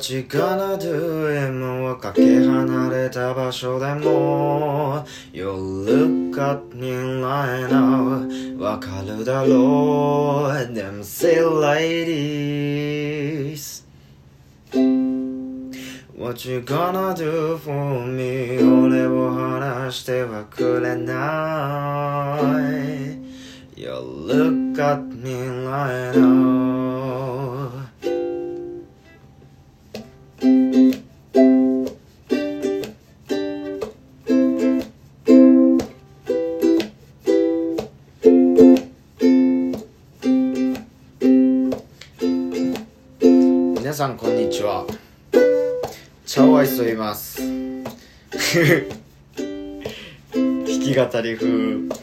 What you gonna do 今はかけ離れた場所でも You look at me right now わかるだろう Them say ladies What you gonna do for me 俺を離してはくれない You look at me right now さんこんにちは。チャオアイスと言います。弾き語り風。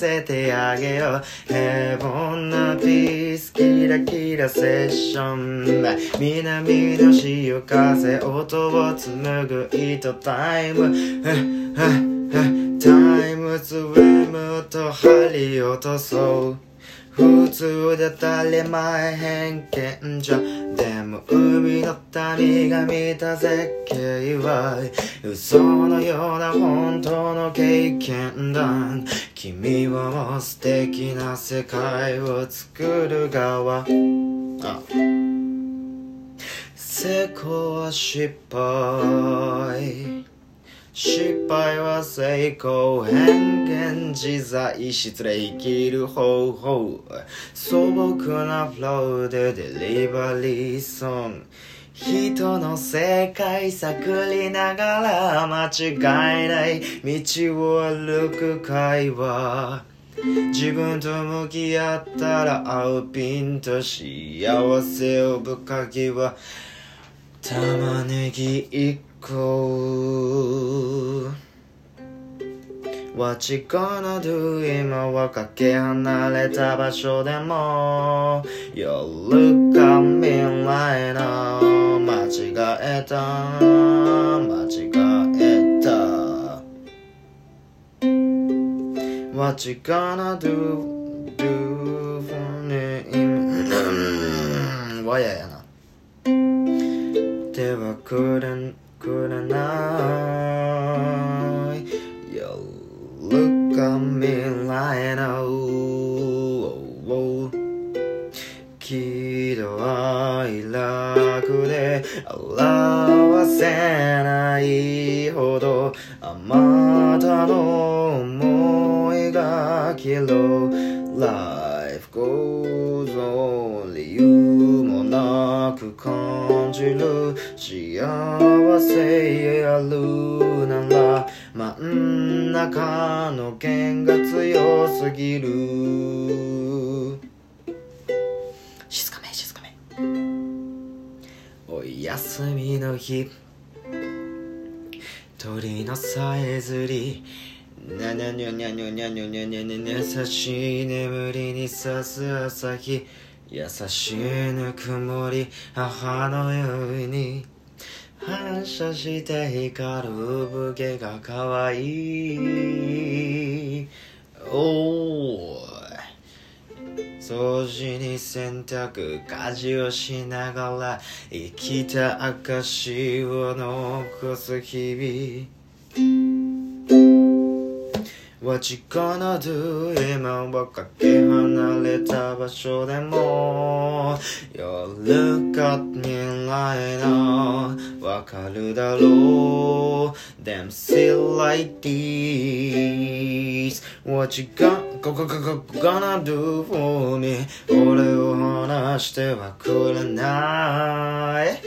せてあげよう。平凡なピースキラキラセッション南の潮風音を紡ぐ糸タイム。タイムズウェムと針落とそう。普通で当たり前偏見じゃ。でも海の民が見た絶景は嘘のような本当の経験だ君はもう素敵な世界を作る側。あ。成功は失敗。失敗は成功変幻自在失礼生きる方法。素朴なフローでデリバリーソン。人の世界探りながら間違いない道を歩く会話自分と向き合ったら合うピンと幸せをぶ鍵は。玉ねぎ一個 What you gonna do 今はかけ離れた場所でも You look at me right now 間違えた間違えた What you gonna do do for me 今わややな手はくれくれない。Yo look at me right now 喜怒哀楽で表せないほどあまたの思いが切ろじる。幸せあるなら真ん中の弦が強すぎる。静かめ静かめ。お休みの日。鳥のさえずり。なにゃにゃにゃにゃにゃにゃにゃにゃにゃにゃ。優しい眠りにさす朝日。優しいぬくもり母のように反射して光る産毛が可愛い。おー掃除に洗濯家事をしながら生きた証を残す日々。What you gonna do 今はかけ離れた場所でも You look at me right now わかるだろう Them still like this What you gonna, gonna do for me 俺を離してはくれない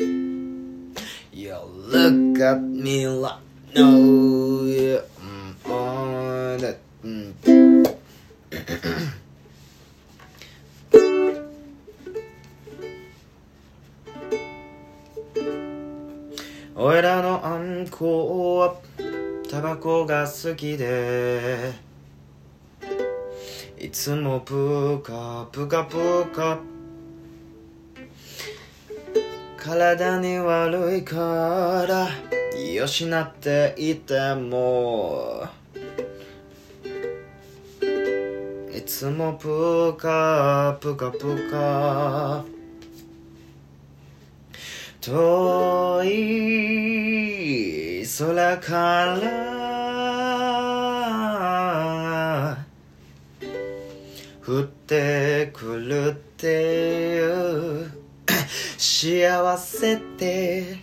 You look at me like no yeah うだうん。俺らのあんこはタバコが好きで。いつもプカプカプカ体に悪いからよしなっていても。つもプカプカプカ遠い空から。降ってくるっていう。幸せって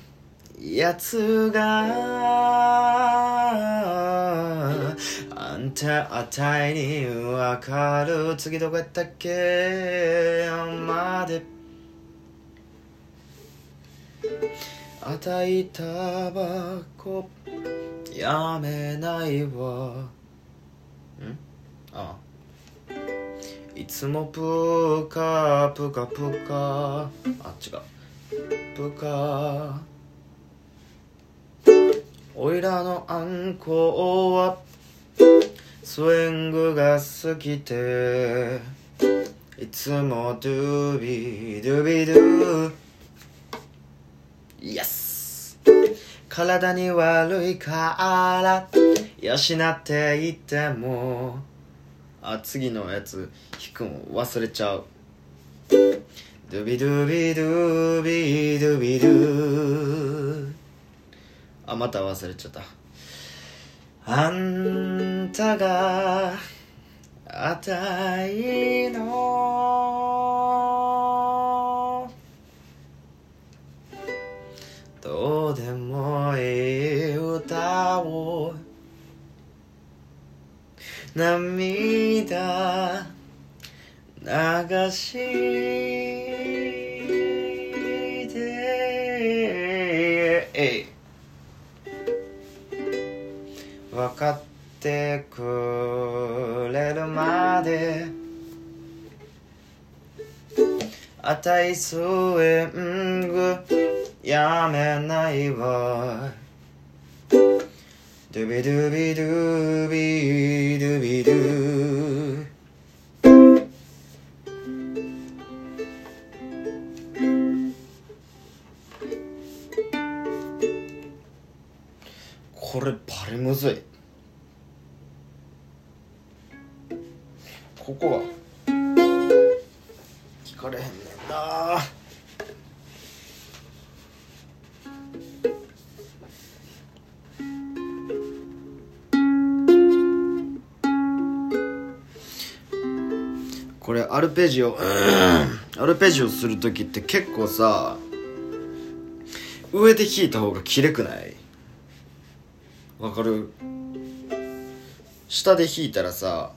やつが。んたあたいにわかる次どこやったっけ?まであたいタバコやめないわんああいつもプカプカプカあ違うプカおいらのあんこはスイングが好きでいつもドゥビドゥビドゥイエス体に悪いから。養っていても。あ次のやつ弾くん忘れちゃう。ドゥビドゥビドゥビドゥビドゥあまた忘れちゃった。あんたがあたいの。どうでもいい歌を涙流し分かってくれるまで。あたいスイングやめないわ。ドゥビドゥビドゥビドゥビドゥ。これバリむずいここが聞かれへんねんな。これアルペジオ。アルペジオする時って結構さ上で弾いた方がきれくない？わかる？下で弾いたらさ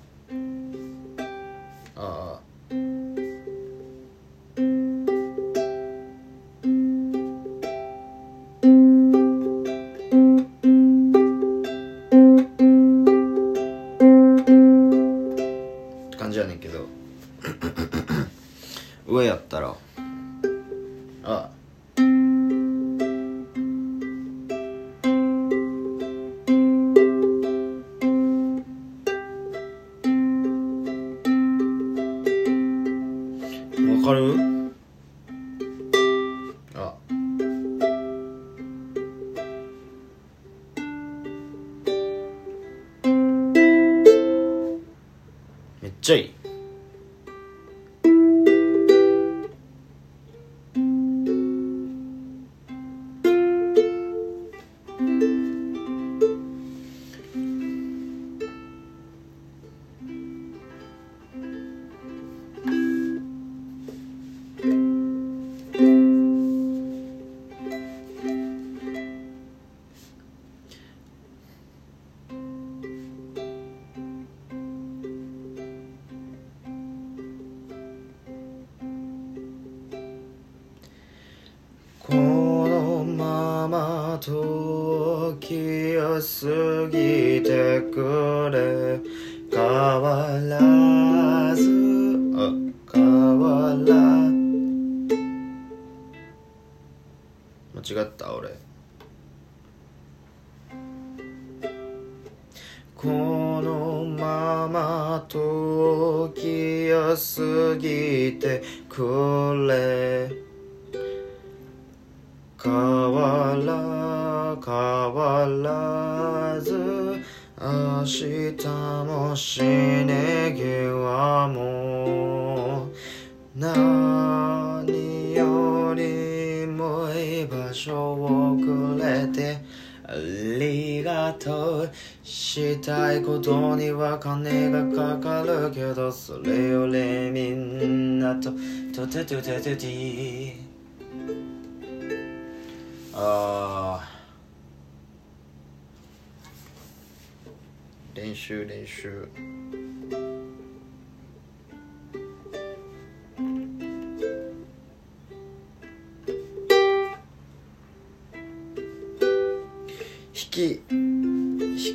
このまま時を過ぎてくれ。変わらずあ変わら間違った俺。このまま時を過ぎてくれ。としたいことには金がかかるけどそれよりみんなととてとてててあ練習練習。弾き。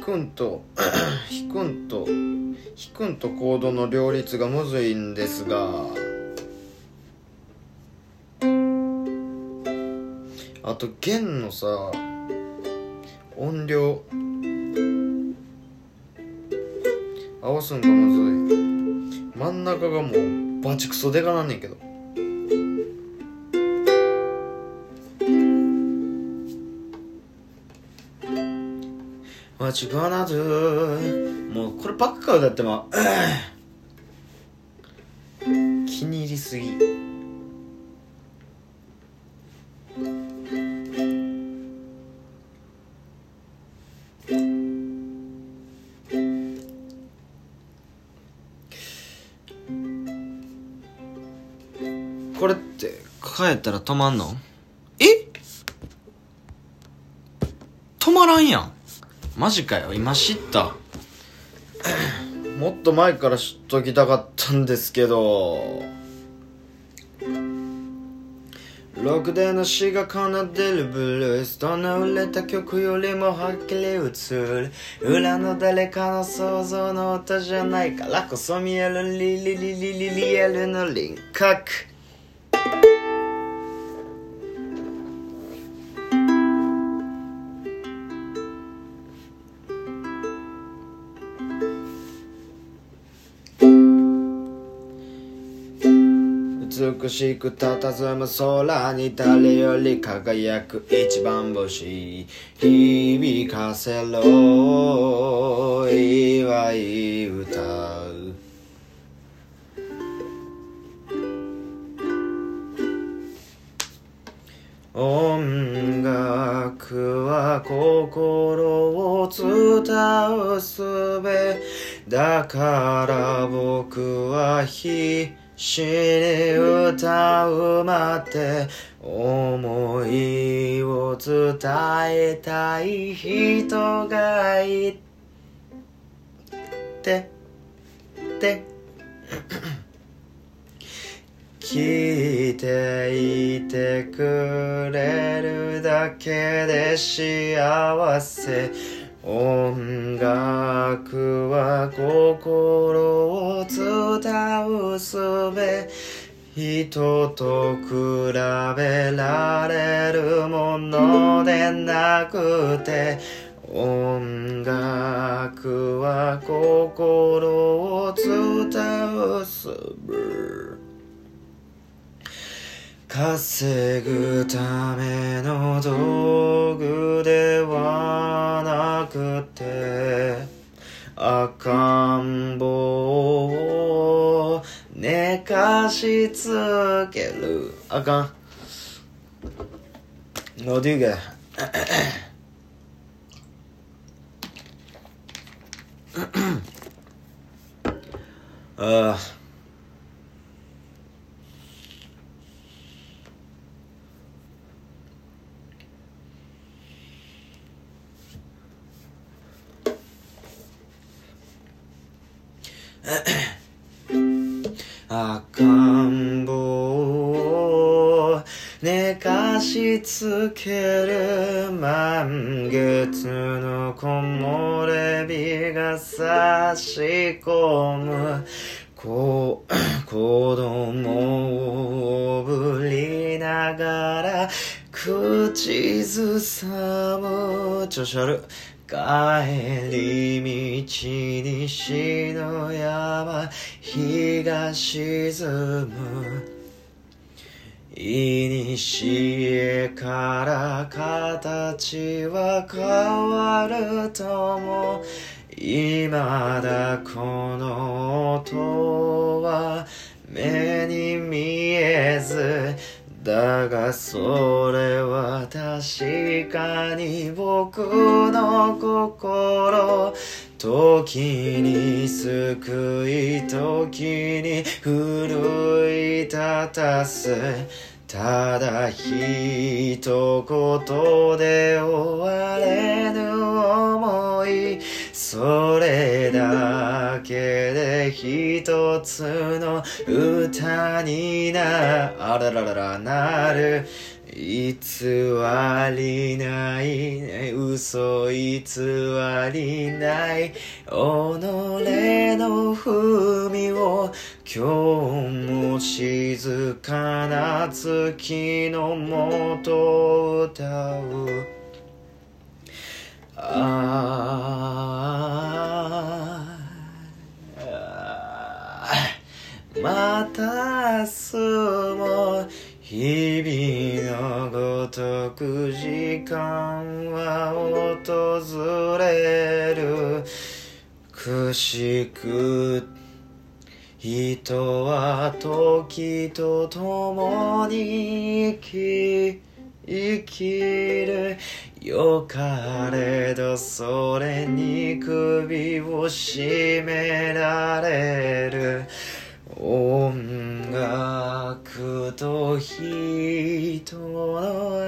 くんと 弾くんと弾くんとコードの両立がむずいんですがあと弦のさ音量合わすんがむずい。真ん中がもうバチクソでかなんねんけど「What you gonna do」もうこればっか歌っても。う気に入りすぎ。これって帰ったら止まんの？え？止まらんやん。マジかよ今知った。もっと前から知っときたかったんですけど。ロックでの詩が奏でるブルースどの売れた曲よりもはっきり映る。裏の誰かの想像の歌じゃないからこそ見えるリリリリリリアルの輪郭美しく佇む空に誰より輝く一番星響かせろ祝い歌う。音楽は心を伝うすべだから僕は必死に歌うまって思いを伝えたい人がいてて。聞いていてくれるだけで幸せ。音楽は心を伝うすべ。人と比べられるものでなくて音楽は心を伝うすべ。稼ぐための道具ではなくて赤ん坊を寝かしつける。あかん。No diga ああ。つける満月の木漏れ日が差し込む。こ子供をぶりながら口ずさむ。調子悪帰り道に西の山日が沈む。いにしえから形は変わるとも。未だこの音は目に見えず。だがそれは確かに僕の心。時に救い時に奮い立たすただ一言で終われぬ思いそれだけで一つの歌になあららららなる。偽りない嘘偽りない。己の文を今日も静かな月のもと歌う。ああまた明日も日々のごとく時間は訪れるくしく人は時と共に生き生きる。よかれどそれに首を絞められる。音楽と人の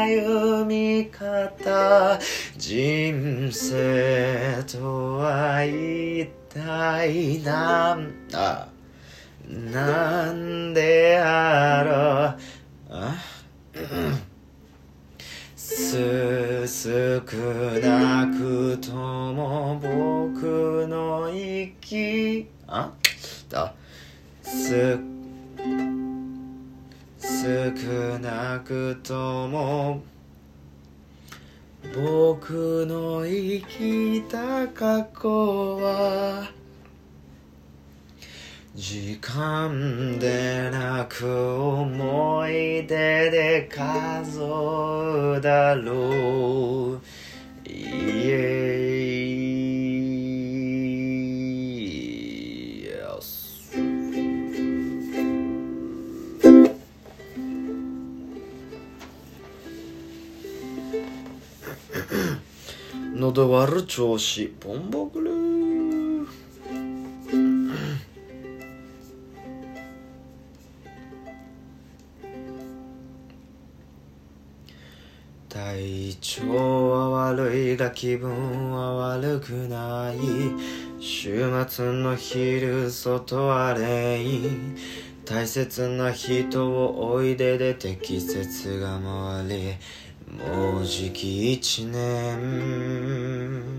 歩み方人生とは一体なんあなんであろう？あ？す少なくとも僕の息？あ？だ？す少なくとも僕の生きた過去は時間でなく思い出で数うだろう。イ。喉割る調子。ボンボクルー。体調は悪いが気分は悪くない。週末の昼外はレイン。大切な人をおいでで適切が回り。もうじき一年。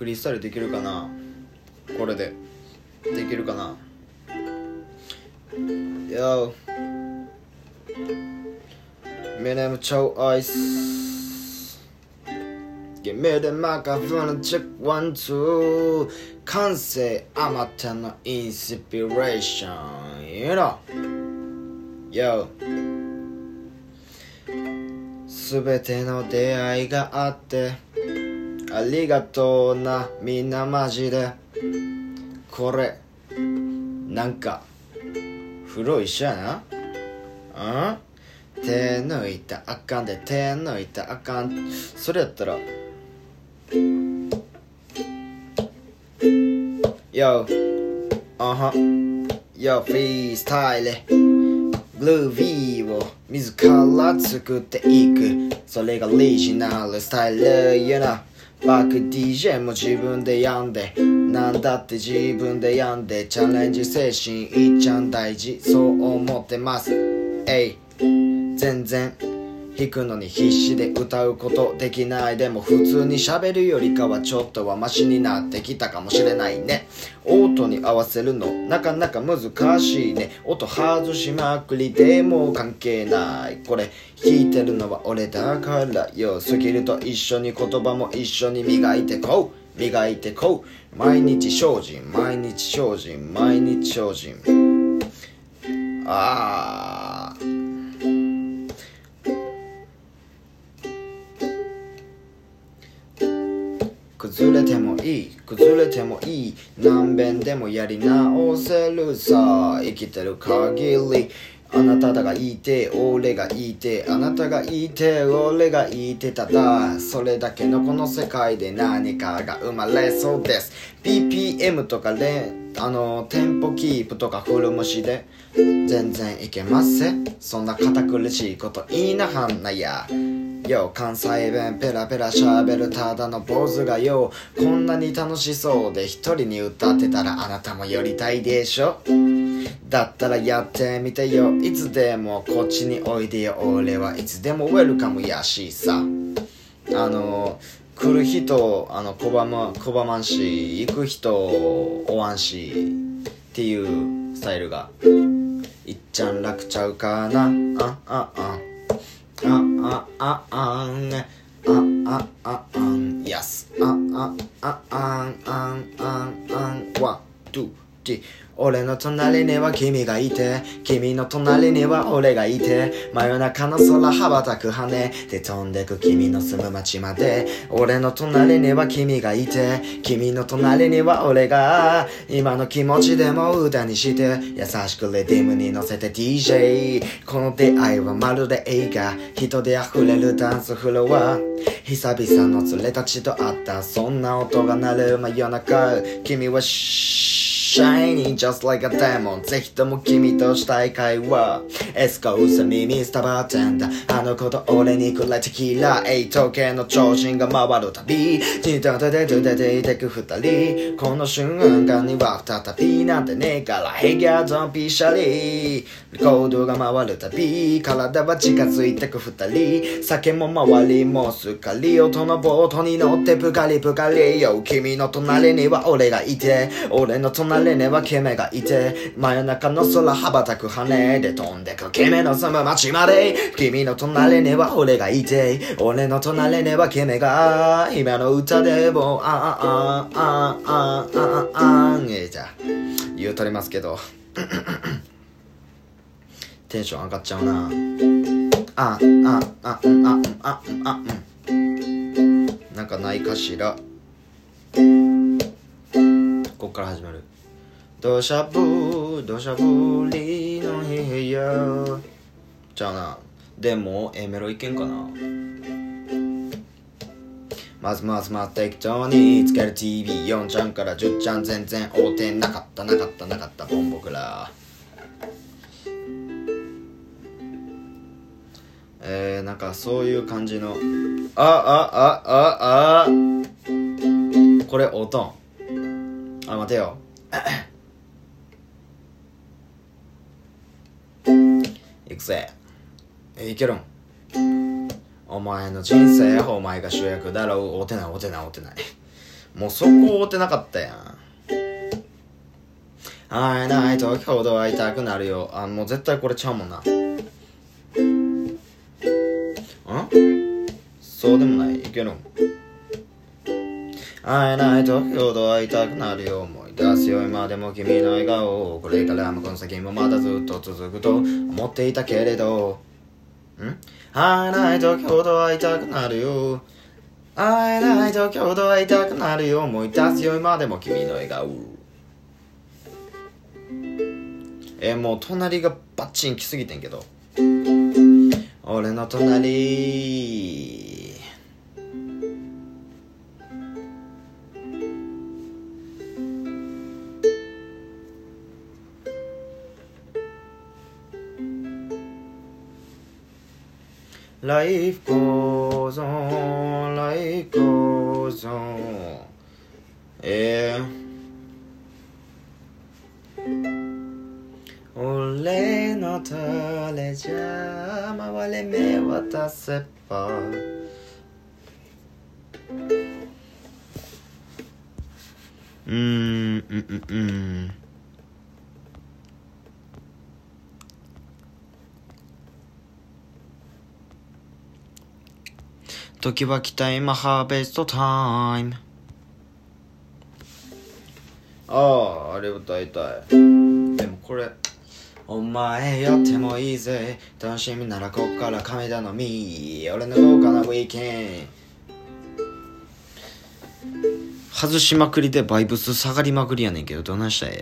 フリースタイルできるかなこれでできるかな Yo Min naam Chow Ice Give me the microphone check one two 感性あまたのインスピレーション You know Yo すべての出会いがあってありがとうなみんなマジで。これなんか風呂一緒やな？うん？手抜いたあかんで手抜いたあかん。それやったら Yo あは Yo フリースタイルグルービーを自ら作っていく。それがリジナルスタイル You know. ック DJ も自分で病んで。なんだって自分で病んで。チャレンジ精神いっちゃん大事。そう思ってます。えい全然。弾くのに必死で歌うことできないでも普通に喋るよりかはちょっとはマシになってきたかもしれないね。音に合わせるのなかなか難しいね。音外しまくりでも関係ないこれ弾いてるのは俺だからよ。スキルと一緒に言葉も一緒に磨いてこう。磨いてこう。毎日精進毎日精進毎日精進。ああ崩れてもいい崩れてもいい。何遍でもやり直せるさ。生きてる限り。あなただがいて俺がいて。あなたがいて俺がいて。ただそれだけのこの世界で何かが生まれそうです。BPM とかであのテンポキープとかフルムシで。全然いけません。そんな堅苦しいこと言いなはんなや。よ関西弁ペラペラ喋るただの坊主がよ。こんなに楽しそうで一人に歌ってたらあなたも寄りたいでしょ。だったらやってみてよ。いつでもこっちにおいでよ。俺はいつでもウェルカムやしさ。あの来る人あの拒ま拒まんし行く人おわんしっていうスタイルがいっちゃん楽ちゃうかな。あああ。Uh, uh, uh, um. Uh, uh, uh, um. Yes. Uh, uh, uh, um, um, um, um. One, two. 俺の隣には君がいて。君の隣には俺がいて。真夜中の空羽ばたく羽で飛んでく君の住む街まで。俺の隣には君がいて。君の隣には俺が。今の気持ちでも歌にして。優しくレディムに乗せて DJ この出会いはまるで映画。人で溢れるダンスフロア。久々の連れたちと会った。そんな音が鳴る真夜中。君はシ Shining just like a diamond. ぜひとも君としたい会話。エスコースミミスタバーテンダー。あの子と俺にくらいテキラ。エイ時計の長針が回るたび。ティタタテトテテイテク二人。この瞬間には再びなんてねえから。ヘギャードンピシャリ。コードが回るたび。体は近づいてく二人。酒も回りもすっかり。音のボートに乗ってプカリプカリよ君の隣には俺がいて。俺の隣には君がいて真夜中の空羽ばたく羽で飛んでく。君の住む街まで君の隣には俺がいて俺の隣には君が今の歌でもああああああああえじゃあ言うとりますけどテンション上がっちゃうなあああああああうんなんかないかしらこっから始まる土砂降土砂降りの部屋。じゃあなでも A メロいけんかな？まずまずま適当につける TV4 ちゃんから10ちゃん全然合うてなかったなかったなかった。ボンボクラえー、なんかそういう感じの。あああああ。これ音あ待てよ。いくぜえいけるん？お前の人生お前が主役だろう。おてないおてないおてない。もうそこおてなかったやん。会えない時ほど会いたくなるよ。あもう絶対これちゃうもんな。ん？そうでもない。いけるん？会えない時ほど会いたくなるよ。思い出すよ今でも君の笑顔これからもこの先もまだずっと続くと思っていたけれど。ん？会えない時ほど会いたくなるよ。会えない時ほど会いたくなるよ。思い出すよ今でも君の笑顔。えもう隣がバッチン来すぎてんけど。俺の隣。Life goes on, life goes on. Yeah. Yeah. 俺のタレじゃ回れ目渡せばうんうんうん時は来た今ハーベストタイム。あああれ歌いたい。でもこれお前やってもいいぜ。楽しみならこっから亀田のみ。俺の豪華なウィーケン外しまくりでバイブス下がりまくりやねんけどどないしたら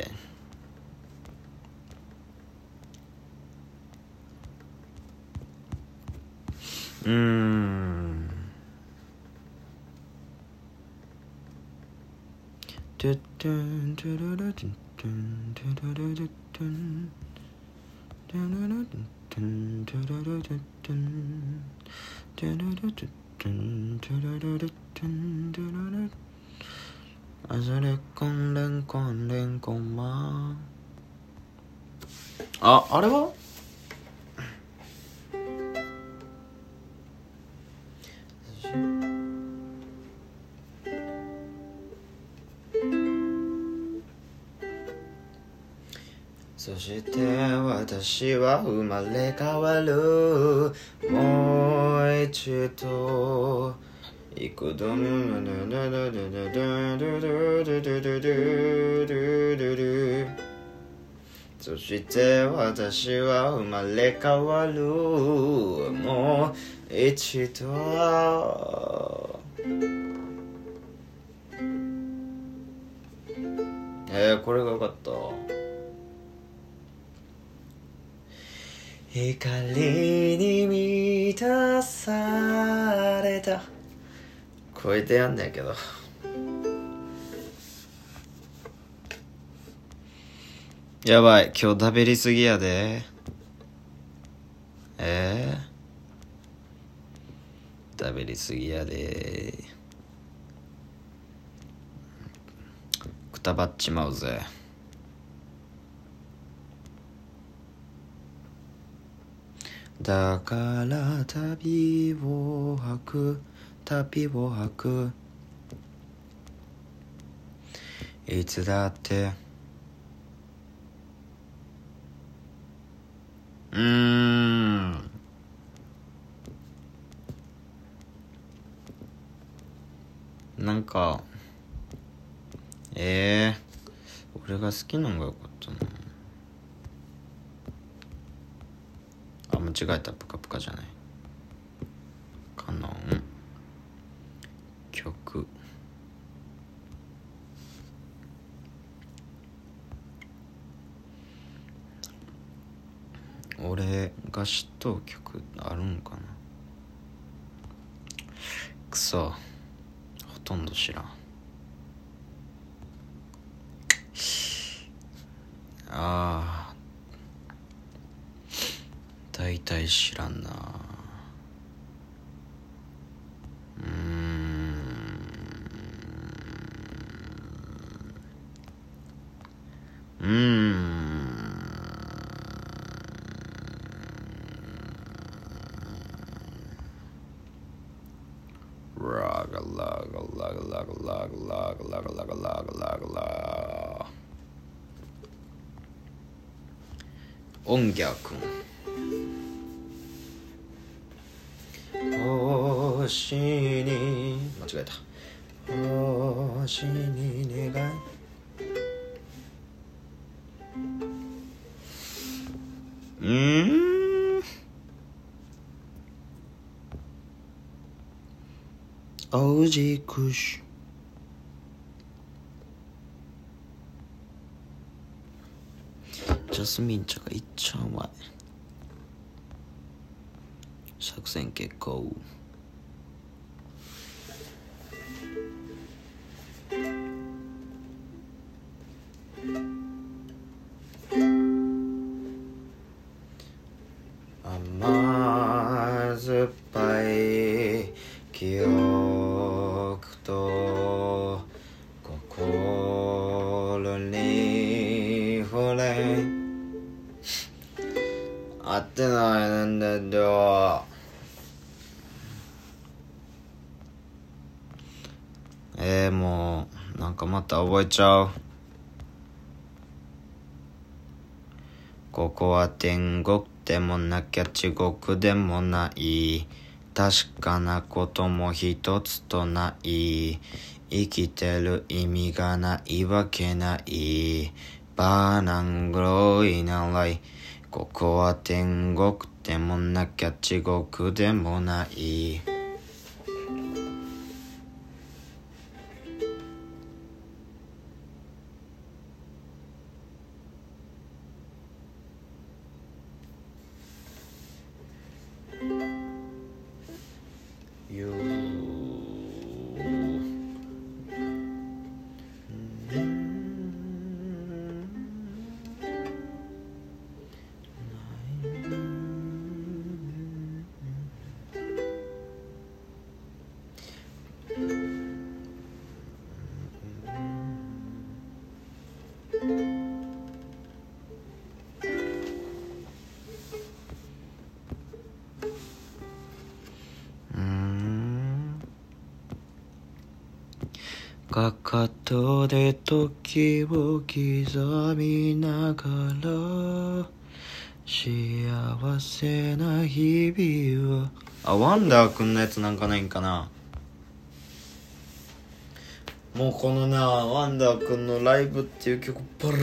あ、あれはして私は生まれ変わる。もう一度。幾度もそして私は生まれ変わる。もう一度。えー、これがよかった。光に満たされた。これでやんねんけど。やばい。今日食べりすぎやで。えー、食べりすぎやで。くたばっちまうぜ。だから旅を吐く旅を吐く。いつだってうん。なんかええー、俺が好きなのがよかったなあ間違えたプカプカじゃない？カノン。曲。俺が知っとう曲あるんかな？くそ。ほとんど知らん。ああ体知らんな。うーん。うーんラガラガラガラガラガラガラガラガラガラ。ガラ音楽星おじくしジャスミン茶がいっちゃうまい作戦結構ここは天国でもなきゃ地獄でもない。確かなことも一つとない。生きてる意味がないわけない。バーナングロイナライここは天国でもなきゃ地獄でもない。かかとで時を刻みながら幸せな日々はあワンダーくんのやつなんかないんかな？もうこのなワンダーくんのライブっていう曲バリ好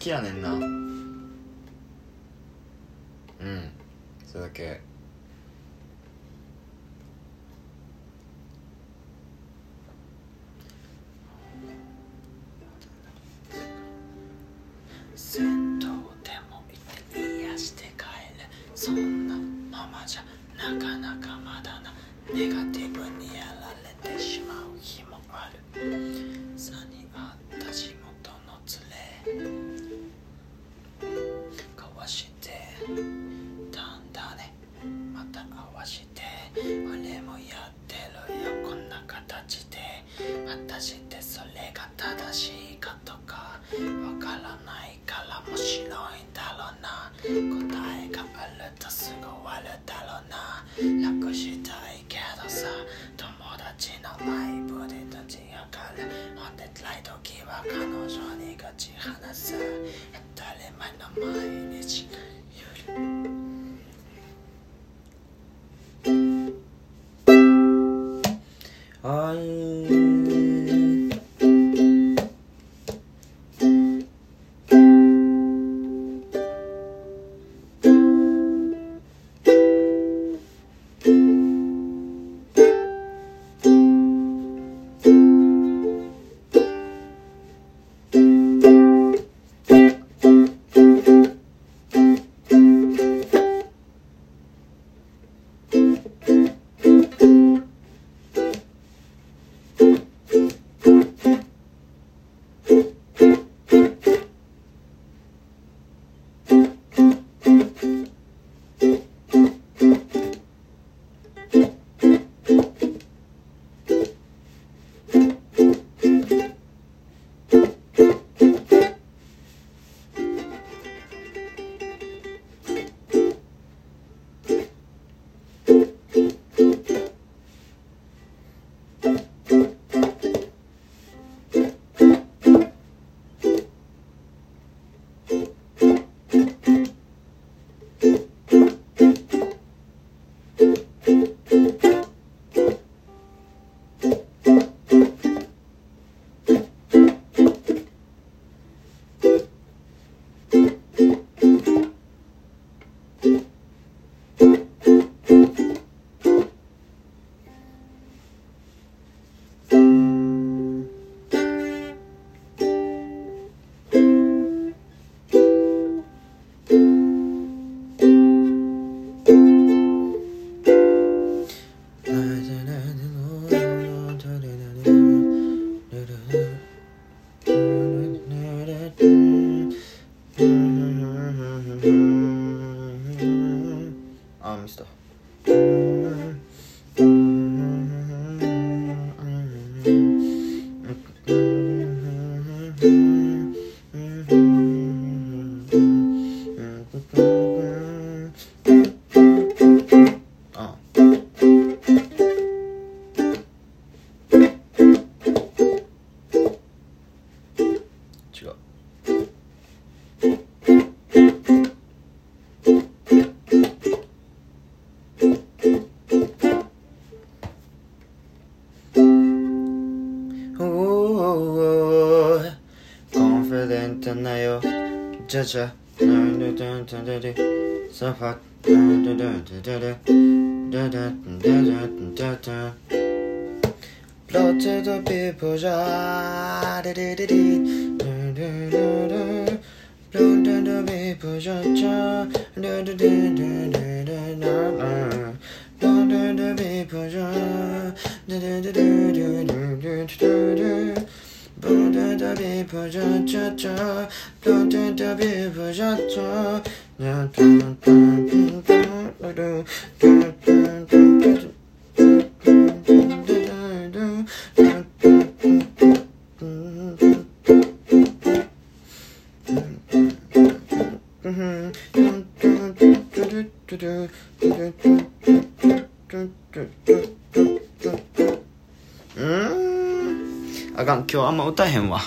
きやねんなうんそれだけ 있었나요? 짜자 사파 Blow to the people's Blow to the people's Blow to the people's ビブジャチャチャテビブジャチャタタタタタうんあかん今日あんま歌えへんわ。